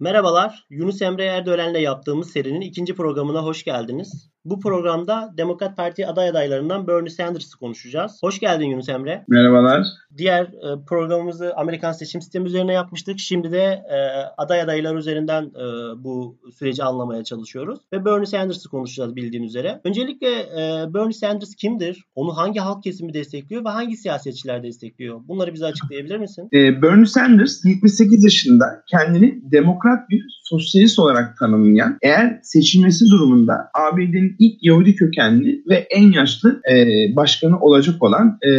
Merhabalar, Yunus Emre Erdoğan'la yaptığımız serinin ikinci programına hoş geldiniz. Bu programda Demokrat Parti aday adaylarından Bernie Sanders'ı konuşacağız. Hoş geldin Yunus Emre. Merhabalar. Diğer e, programımızı Amerikan seçim sistemi üzerine yapmıştık. Şimdi de e, aday adaylar üzerinden e, bu süreci anlamaya çalışıyoruz. Ve Bernie Sanders'ı konuşacağız bildiğin üzere. Öncelikle e, Bernie Sanders kimdir? Onu hangi halk kesimi destekliyor ve hangi siyasetçiler destekliyor? Bunları bize açıklayabilir misin? E, Bernie Sanders 78 yaşında kendini demokrat bir sosyalist olarak tanımlayan, eğer seçilmesi durumunda ABD'nin ilk Yahudi kökenli ve en yaşlı e, başkanı olacak olan e,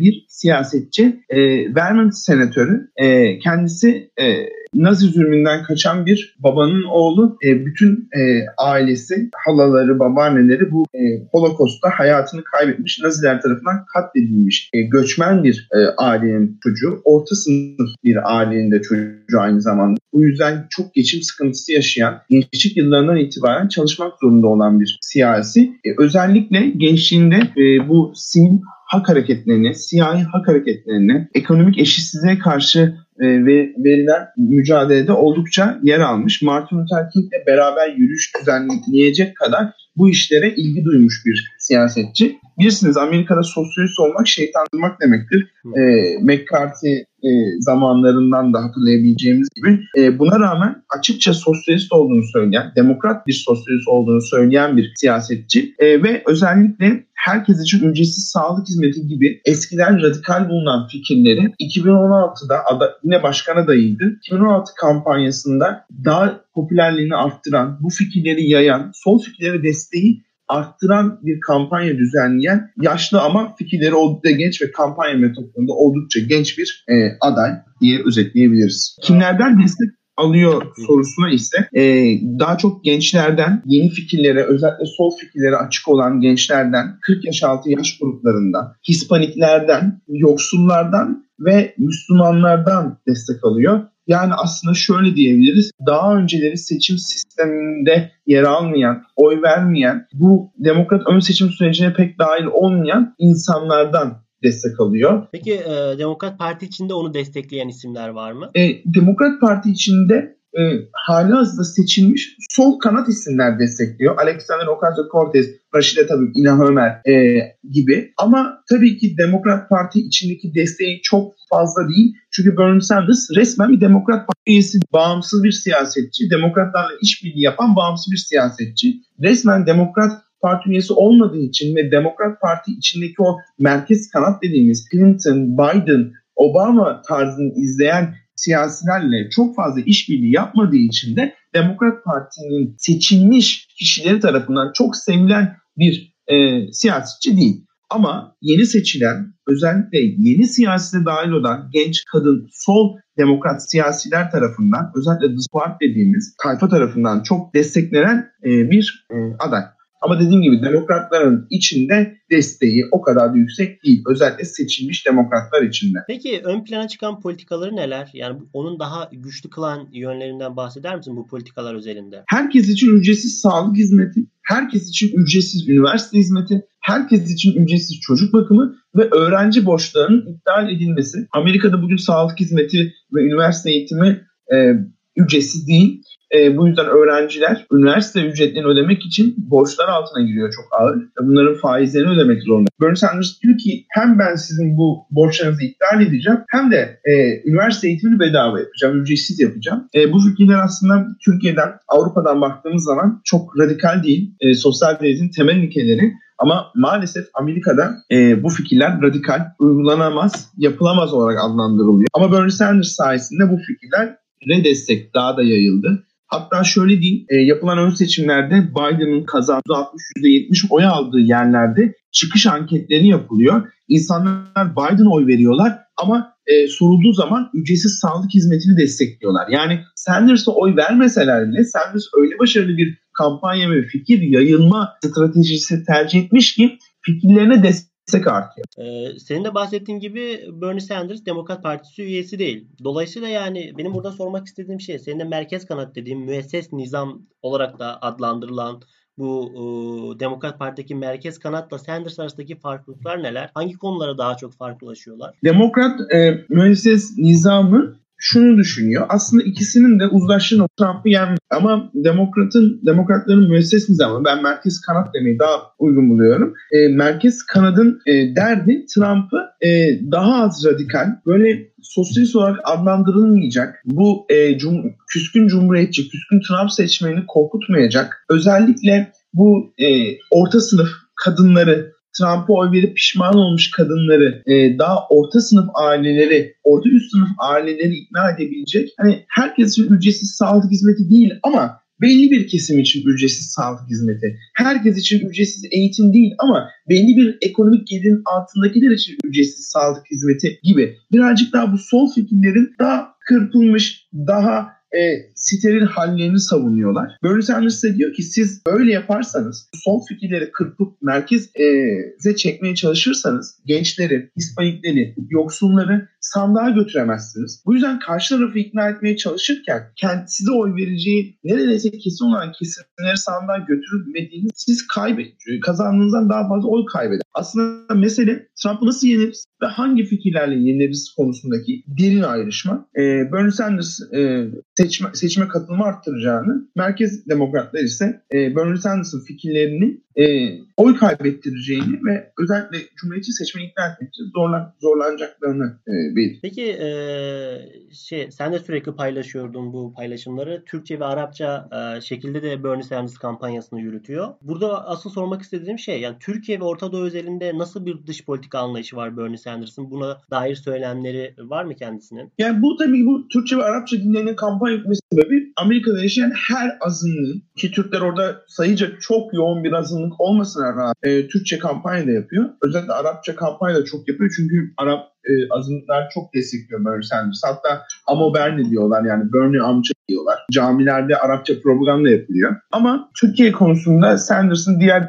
bir siyasetçi. E, Vermont senatörü. E, kendisi e, Nazi zulmünden kaçan bir babanın oğlu. E, bütün e, ailesi, halaları, babaanneleri bu e, Holocaust'ta hayatını kaybetmiş. Naziler tarafından katledilmiş. E, göçmen bir e, ailenin çocuğu. Orta sınıf bir ailenin de çocuğu aynı zamanda. Bu yüzden çok geçim sıkıntısı yaşayan, gençlik yıllarından itibaren çalışmak zorunda olan bir siyasi. E, özellikle gençliğinde e, bu sivil hak hareketlerini, siyahi hak hareketlerini, ekonomik eşitsizliğe karşı verilen mücadelede oldukça yer almış. Martin Luther King ile beraber yürüyüş düzenleyecek kadar bu işlere ilgi duymuş bir siyasetçi. Bilirsiniz Amerika'da sosyalist olmak şeytanlamak demektir. E, McCarthy e, zamanlarından da hatırlayabileceğimiz gibi. E, buna rağmen açıkça sosyalist olduğunu söyleyen, demokrat bir sosyalist olduğunu söyleyen bir siyasetçi e, ve özellikle herkes için ücretsiz sağlık hizmeti gibi eskiden radikal bulunan fikirleri 2016'da ada, yine başkan adayıydı. 2016 kampanyasında daha popülerliğini arttıran, bu fikirleri yayan, sol fikirleri desteği arttıran bir kampanya düzenleyen yaşlı ama fikirleri oldukça genç ve kampanya metotlarında oldukça genç bir e, aday diye özetleyebiliriz. Kimlerden destek alıyor sorusuna ise e, daha çok gençlerden, yeni fikirlere, özellikle sol fikirlere açık olan gençlerden, 40 yaş altı yaş gruplarından, Hispaniklerden, yoksullardan ve Müslümanlardan destek alıyor. Yani aslında şöyle diyebiliriz. Daha önceleri seçim sisteminde yer almayan, oy vermeyen, bu demokrat ön seçim sürecine pek dahil olmayan insanlardan destek alıyor. Peki e, Demokrat Parti içinde onu destekleyen isimler var mı? E, Demokrat Parti içinde e, hali hazırda seçilmiş sol kanat isimler destekliyor. Alexander Ocasio-Cortez, Rashida tabii İlhan Ömer e, gibi. Ama tabii ki Demokrat Parti içindeki desteği çok fazla değil. Çünkü Bernie Sanders resmen bir Demokrat Parti bağımsız bir siyasetçi. Demokratlarla işbirliği yapan bağımsız bir siyasetçi. Resmen Demokrat Parti üyesi olmadığı için ve Demokrat Parti içindeki o merkez kanat dediğimiz Clinton, Biden, Obama tarzını izleyen siyasilerle çok fazla işbirliği yapmadığı için de Demokrat Parti'nin seçilmiş kişileri tarafından çok sevilen bir e, siyasetçi değil. Ama yeni seçilen, özellikle yeni siyasete dahil olan genç, kadın, sol demokrat siyasiler tarafından, özellikle The Squad dediğimiz tayfa tarafından çok desteklenen e, bir e, aday. Ama dediğim gibi demokratların içinde desteği o kadar da yüksek değil. Özellikle seçilmiş demokratlar içinde. Peki ön plana çıkan politikaları neler? Yani onun daha güçlü kılan yönlerinden bahseder misin bu politikalar özelinde? Herkes için ücretsiz sağlık hizmeti, herkes için ücretsiz üniversite hizmeti, herkes için ücretsiz çocuk bakımı ve öğrenci borçlarının iptal edilmesi. Amerika'da bugün sağlık hizmeti ve üniversite eğitimi e, ücretsiz değil. E, bu yüzden öğrenciler üniversite ücretlerini ödemek için borçlar altına giriyor çok ağır. Bunların faizlerini ödemek zorunda. Bernie Sanders diyor ki hem ben sizin bu borçlarınızı iptal edeceğim hem de e, üniversite eğitimini bedava yapacağım, ücretsiz yapacağım. E, bu fikirler aslında Türkiye'den, Avrupa'dan baktığımız zaman çok radikal değil. E, sosyal devletin temel ilkeleri ama maalesef Amerika'da e, bu fikirler radikal, uygulanamaz, yapılamaz olarak adlandırılıyor. Ama Bernie Sanders sayesinde bu fikirler re destek daha da yayıldı. Hatta şöyle diyeyim e, yapılan ön seçimlerde Biden'ın kazandığı %60-%70 oy aldığı yerlerde çıkış anketleri yapılıyor. İnsanlar Biden oy veriyorlar ama e, sorulduğu zaman ücretsiz sağlık hizmetini destekliyorlar. Yani Sanders'a oy vermeseler bile Sanders öyle başarılı bir kampanya ve fikir yayılma stratejisi tercih etmiş ki fikirlerine destek destek artıyor. Ee, senin de bahsettiğin gibi Bernie Sanders Demokrat Partisi üyesi değil. Dolayısıyla yani benim burada sormak istediğim şey senin de merkez kanat dediğim müesses nizam olarak da adlandırılan bu e, Demokrat Parti'deki merkez kanatla Sanders arasındaki farklılıklar neler? Hangi konulara daha çok farklılaşıyorlar? Demokrat e, müesses nizamı şunu düşünüyor. Aslında ikisinin de uzlaştığı Trump'ı yenmek. Ama demokratın, demokratların müesses nizamı ben merkez kanat demeyi daha uygun buluyorum. E, merkez kanadın e, derdi Trump'ı e, daha az radikal, böyle sosyalist olarak adlandırılmayacak, bu e, cum, küskün cumhuriyetçi, küskün Trump seçmenini korkutmayacak, özellikle bu e, orta sınıf kadınları Trump'a oy verip pişman olmuş kadınları, e, daha orta sınıf aileleri, orta üst sınıf aileleri ikna edebilecek. Hani herkes için ücretsiz sağlık hizmeti değil ama belli bir kesim için ücretsiz sağlık hizmeti. Herkes için ücretsiz eğitim değil ama belli bir ekonomik gelirin altındakiler için ücretsiz sağlık hizmeti gibi. Birazcık daha bu sol fikirlerin daha kırpılmış, daha e, steril hallerini savunuyorlar. Bernie Sanders de diyor ki siz böyle yaparsanız sol fikirleri kırpıp merkeze çekmeye çalışırsanız gençleri, hispanikleri, yoksulları sandığa götüremezsiniz. Bu yüzden karşı tarafı ikna etmeye çalışırken kendi size oy vereceği neredeyse kesin olan kesimleri sandığa götürmediğiniz siz kaybet, kazandığınızdan daha fazla oy kaybeder. Aslında mesele Trump'ı nasıl yeniriz ve hangi fikirlerle yeniriz konusundaki derin ayrışma. Ee, Bernie Sanders e, seçme, seçime katılımı arttıracağını, merkez demokratlar ise e, Bernie Sanders'ın fikirlerini e, oy kaybettireceğini ve özellikle Cumhuriyetçi seçmeni ikna etmek için zorlan, zorlanacaklarını e, belirtti. Peki e, şey sen de sürekli paylaşıyordun bu paylaşımları. Türkçe ve Arapça e, şekilde de Bernie Sanders kampanyasını yürütüyor. Burada asıl sormak istediğim şey yani Türkiye ve Orta Doğu özelinde nasıl bir dış politika anlayışı var Bernie Sanders'ın? Buna dair söylemleri var mı kendisinin? Yani bu tabii bu Türkçe ve Arapça dinlerinin kampanya etmesi sebebi Amerika'da yaşayan her azınlığın ki Türkler orada sayıca çok yoğun bir azınlık olmasına rağmen e, Türkçe kampanya da yapıyor. Özellikle Arapça kampanya da çok yapıyor çünkü Arap e, azınlıklar çok destekliyor Bernie Sanders. Hatta Amo Bernie diyorlar yani Bernie amca diyorlar. Camilerde Arapça propaganda yapılıyor. Ama Türkiye konusunda Sanders'ın diğer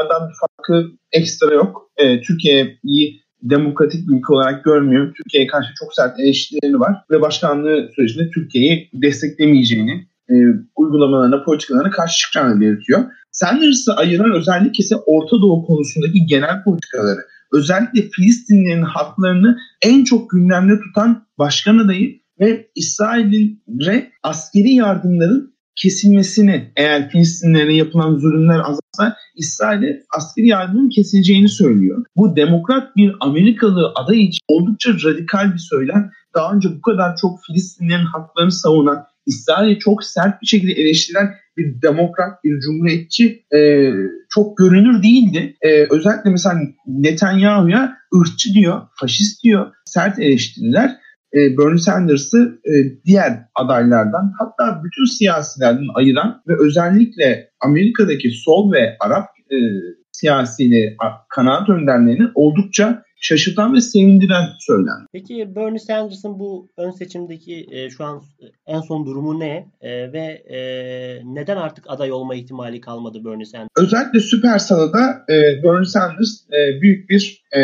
demokratlardan bir farkı ekstra yok. E, Türkiye'yi demokratik bir ülke olarak görmüyor. Türkiye'ye karşı çok sert eleştirileri var ve başkanlığı sürecinde Türkiye'yi desteklemeyeceğini, e, uygulamalarına, politikalarına karşı çıkacağını belirtiyor. Sanders'ı ayıran özellik ise Orta Doğu konusundaki genel politikaları. Özellikle Filistinlerin haklarını en çok gündemde tutan başkan adayı ve İsrail'e askeri yardımların kesilmesini eğer Filistinlere yapılan zulümler azalsa İsrail'e askeri yardımın kesileceğini söylüyor. Bu demokrat bir Amerikalı aday için oldukça radikal bir söylem. Daha önce bu kadar çok Filistinlerin haklarını savunan, İsrail'i çok sert bir şekilde eleştiren bir demokrat, bir cumhuriyetçi e, çok görünür değildi. E, özellikle mesela Netanyahu'ya ırkçı diyor, faşist diyor, sert eleştiriler e, Bernie Sanders'ı e, diğer adaylardan hatta bütün siyasilerden ayıran ve özellikle Amerika'daki sol ve Arap e, siyasileri, kanaat önderlerini oldukça şaşırtan ve sevindiren söylendi. Peki Bernie Sanders'ın bu ön seçimdeki e, şu an en son durumu ne e, ve e, neden artık aday olma ihtimali kalmadı Bernie Sanders? Özellikle Süper Sala'da e, Bernie Sanders e, büyük bir e,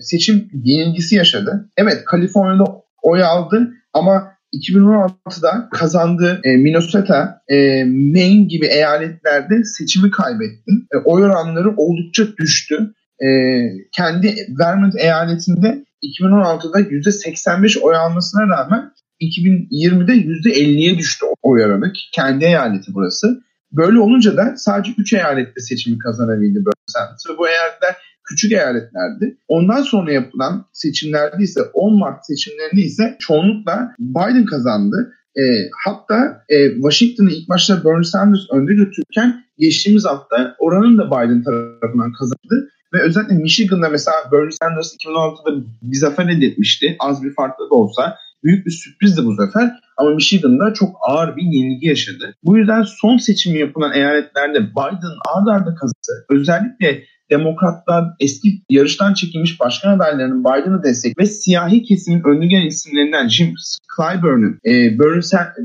seçim yenilgisi yaşadı. Evet Kaliforniya'da oy aldı ama 2016'da kazandığı e, Minnesota, e, Maine gibi eyaletlerde seçimi kaybetti. E, oy oranları oldukça düştü. E, kendi Vermont eyaletinde 2016'da %85 oy almasına rağmen 2020'de %50'ye düştü oy oranı. Kendi eyaleti burası. Böyle olunca da sadece 3 eyalette seçimi kazanabildi Bernie Sanders. Ve bu eyaletler küçük eyaletlerdi. Ondan sonra yapılan seçimlerde ise 10 Mart seçimlerinde ise çoğunlukla Biden kazandı. E, hatta e, Washington'ı ilk başta Bernie Sanders önde götürürken geçtiğimiz hafta oranın da Biden tarafından kazandı. Ve özellikle Michigan'da mesela Bernie Sanders 2016'da bir zafer elde etmişti. Az bir farklı da olsa. Büyük bir sürprizdi bu zafer. Ama Michigan'da çok ağır bir yenilgi yaşadı. Bu yüzden son seçimi yapılan eyaletlerde Biden ard arda kazandı. Özellikle demokratlar eski yarıştan çekilmiş başkan adaylarının Biden'ı destek ve siyahi kesimin önlü gelen isimlerinden Jim Clyburn'un e, Bernie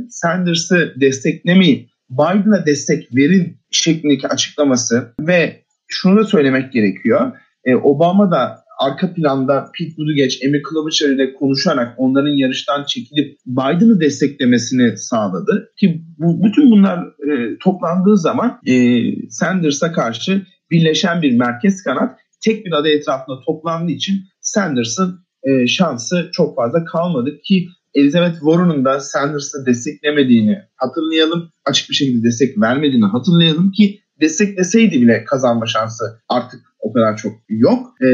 Sanders'ı desteklemeyi Biden'a destek verin şeklindeki açıklaması ve şunu da söylemek gerekiyor. E, Obama da arka planda Pete Buttigieg, Amy Klobuchar ile konuşarak onların yarıştan çekilip Biden'ı desteklemesini sağladı. Ki bu, bütün bunlar e, toplandığı zaman e, Sanders'a karşı birleşen bir merkez kanat tek bir aday etrafında toplandığı için Sanders'ın e, şansı çok fazla kalmadı ki Elizabeth Warren'ın da Sanders'ı desteklemediğini hatırlayalım. Açık bir şekilde destek vermediğini hatırlayalım ki destekleseydi bile kazanma şansı artık o kadar çok yok. E,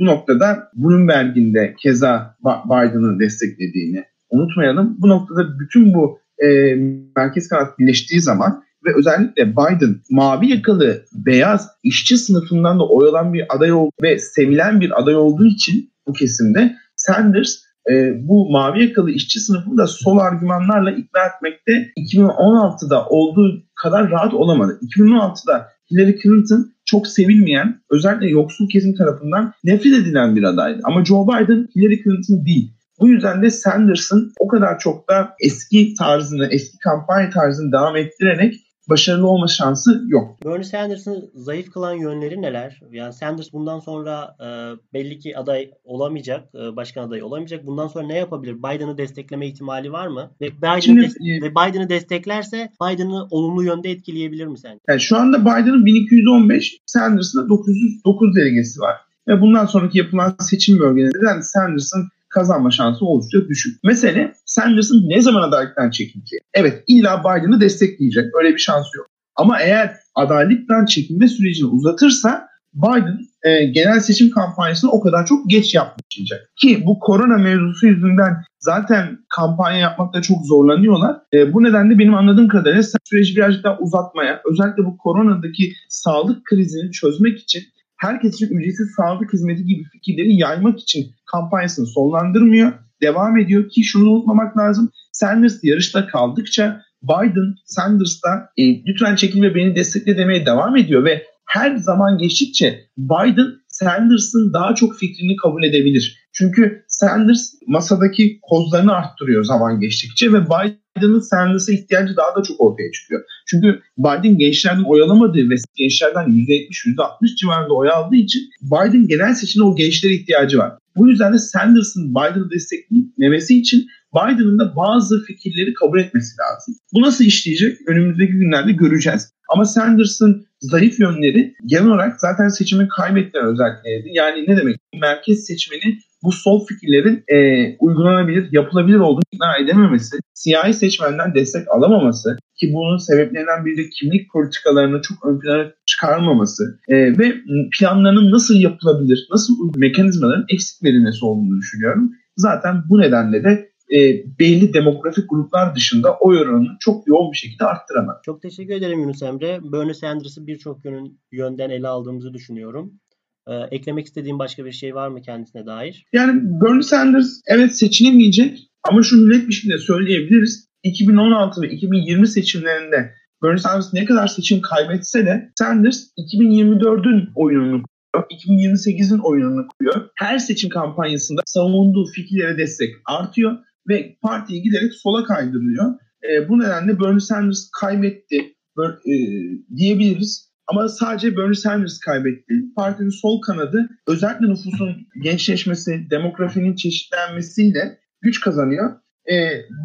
bu noktada Bloomberg'in de keza Biden'ı desteklediğini unutmayalım. Bu noktada bütün bu e, merkez kanat birleştiği zaman ve özellikle Biden mavi yakalı beyaz işçi sınıfından da oy alan bir aday oldu ve sevilen bir aday olduğu için bu kesimde Sanders e, bu mavi yakalı işçi sınıfını da sol argümanlarla ikna etmekte 2016'da olduğu kadar rahat olamadı. 2016'da Hillary Clinton çok sevilmeyen, özellikle yoksul kesim tarafından nefret edilen bir adaydı. Ama Joe Biden Hillary Clinton değil. Bu yüzden de Sanders'ın o kadar çok da eski tarzını, eski kampanya tarzını devam ettirerek başarılı olma şansı yok. Bernie Sanders'ın zayıf kılan yönleri neler? Yani Sanders bundan sonra e, belli ki aday olamayacak, e, başkan adayı olamayacak. Bundan sonra ne yapabilir? Biden'ı destekleme ihtimali var mı? Ve Biden'ı des- ve Biden'ı desteklerse Biden'ı olumlu yönde etkileyebilir mi sence? Yani şu anda Biden'ın 1215, Sanders'ın da 909 delegesi var. Ve bundan sonraki yapılan seçim bölgelerinde Sanders'ın kazanma şansı oldukça düşük. Mesele Sanders'ın ne zaman adaylıktan çekileceği. Evet illa Biden'ı destekleyecek. Öyle bir şansı yok. Ama eğer adaylıktan çekilme sürecini uzatırsa Biden e, genel seçim kampanyasını o kadar çok geç yapmayacak. Ki bu korona mevzusu yüzünden zaten kampanya yapmakta çok zorlanıyorlar. E, bu nedenle benim anladığım kadarıyla süreci birazcık daha uzatmaya, özellikle bu koronadaki sağlık krizini çözmek için herkes için ücretsiz sağlık hizmeti gibi fikirleri yaymak için kampanyasını sonlandırmıyor. Devam ediyor ki şunu unutmamak lazım. Sanders yarışta kaldıkça Biden Sanders'ta e, lütfen çekil ve beni destekle demeye devam ediyor ve her zaman geçtikçe Biden Sanders'ın daha çok fikrini kabul edebilir. Çünkü Sanders masadaki kozlarını arttırıyor zaman geçtikçe ve Biden'ın Sanders'a ihtiyacı daha da çok ortaya çıkıyor. Çünkü Biden gençlerden oy alamadığı ve gençlerden %70-%60 civarında oy aldığı için Biden genel seçimde o gençlere ihtiyacı var. Bu yüzden de Sanders'ın Biden'ı desteklemesi için Biden'ın da bazı fikirleri kabul etmesi lazım. Bu nasıl işleyecek? Önümüzdeki günlerde göreceğiz. Ama Sanders'ın zayıf yönleri genel olarak zaten seçimi kaybettiği özellikleridir. Yani ne demek? Merkez seçmeni bu sol fikirlerin e, uygulanabilir, yapılabilir olduğunu ikna edememesi, siyahi seçmenden destek alamaması ki bunun sebeplerinden biri de kimlik politikalarını çok ön plana çıkarmaması e, ve planlarının nasıl yapılabilir, nasıl mekanizmaların eksik verilmesi olduğunu düşünüyorum. Zaten bu nedenle de e, belli demografik gruplar dışında oy oranını çok yoğun bir şekilde arttıramaz. Çok teşekkür ederim Yunus Emre. Bernie Sanders'ı birçok yönden ele aldığımızı düşünüyorum. Ee, eklemek istediğim başka bir şey var mı kendisine dair? Yani Bernie Sanders evet seçilemeyecek ama şunu net bir şekilde söyleyebiliriz. 2016 ve 2020 seçimlerinde Bernie Sanders ne kadar seçim kaybetse de Sanders 2024'ün oyununu 2028'in oyununu kuruyor. Her seçim kampanyasında savunduğu fikirlere destek artıyor ve partiyi giderek sola kaydırıyor. E, bu nedenle Bernie Sanders kaybetti e, diyebiliriz. Ama sadece Bernie Sanders kaybetti. Partinin sol kanadı özellikle nüfusun gençleşmesi, demografinin çeşitlenmesiyle güç kazanıyor. E,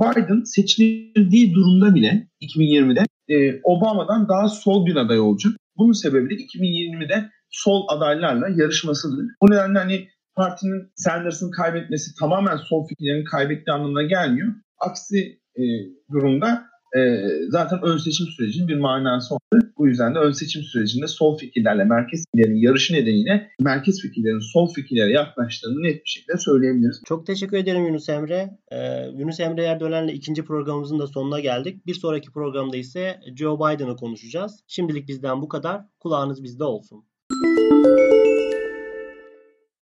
Biden seçildiği durumda bile 2020'de e, Obama'dan daha sol bir aday olacak. Bunun sebebi de 2020'de sol adaylarla yarışmasıdır. Bu nedenle hani partinin Sanders'ın kaybetmesi tamamen sol fikirlerini kaybettiği anlamına gelmiyor. Aksi e, durumda e, zaten ön seçim sürecinin bir manası oldu. Bu yüzden de ön seçim sürecinde sol fikirlerle merkez fikirlerin yarışı nedeniyle merkez fikirlerin sol fikirlere yaklaştığını net bir şekilde söyleyebiliriz. Çok teşekkür ederim Yunus Emre. Ee, Yunus Emre Erdoğan'la ikinci programımızın da sonuna geldik. Bir sonraki programda ise Joe Biden'ı konuşacağız. Şimdilik bizden bu kadar. Kulağınız bizde olsun.